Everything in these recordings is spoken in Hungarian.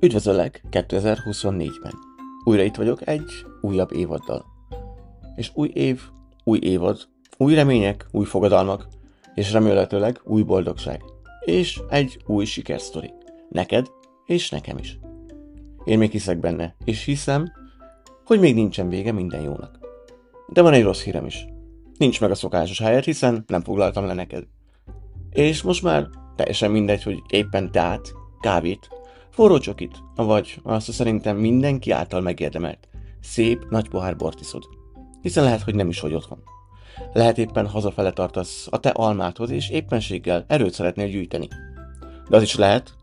Üdvözöllek 2024-ben. Újra itt vagyok egy újabb évaddal. És új év, új évad, új remények, új fogadalmak, és remélhetőleg új boldogság. És egy új sikersztori. Neked és nekem is. Én még hiszek benne, és hiszem, hogy még nincsen vége minden jónak. De van egy rossz hírem is. Nincs meg a szokásos helyet, hiszen nem foglaltam le neked. És most már teljesen mindegy, hogy éppen teát, kávét, forró csokit, vagy azt szerintem mindenki által megérdemelt, szép nagy pohár bort iszod. Hiszen lehet, hogy nem is vagy otthon. Lehet éppen hazafele tartasz a te almáthoz, és éppenséggel erőt szeretnél gyűjteni. De az is lehet,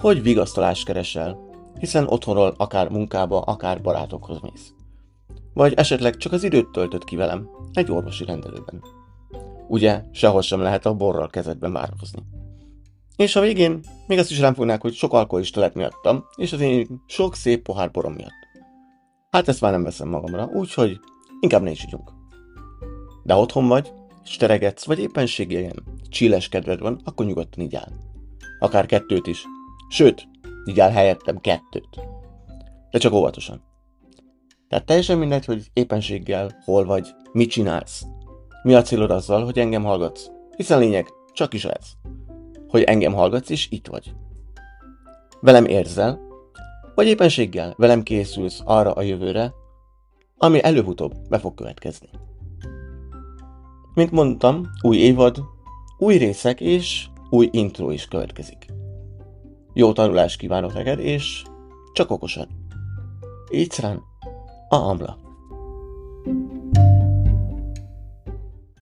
hogy vigasztalást keresel, hiszen otthonról akár munkába, akár barátokhoz mész. Vagy esetleg csak az időt töltött ki velem, egy orvosi rendelőben. Ugye, sehol sem lehet a borral kezedben várakozni. És a végén még azt is rám fognák, hogy sok alkoholista lett miattam, és az én sok szép pohár borom miatt. Hát ezt már nem veszem magamra, úgyhogy inkább ne is ígyunk. De otthon vagy, és teregetsz, vagy éppenségében csilles kedved van, akkor nyugodtan így áll. Akár kettőt is. Sőt, így áll helyettem kettőt. De csak óvatosan. Tehát teljesen mindegy, hogy éppenséggel hol vagy, mit csinálsz. Mi a célod azzal, hogy engem hallgatsz? Hiszen lényeg csak is ez. Hogy engem hallgatsz és itt vagy. Velem érzel, vagy éppenséggel velem készülsz arra a jövőre, ami előbb-utóbb be fog következni. Mint mondtam, új évad, új részek és új intro is következik. Jó tanulást kívánok neked, és csak okosan. Így rán, a Amla.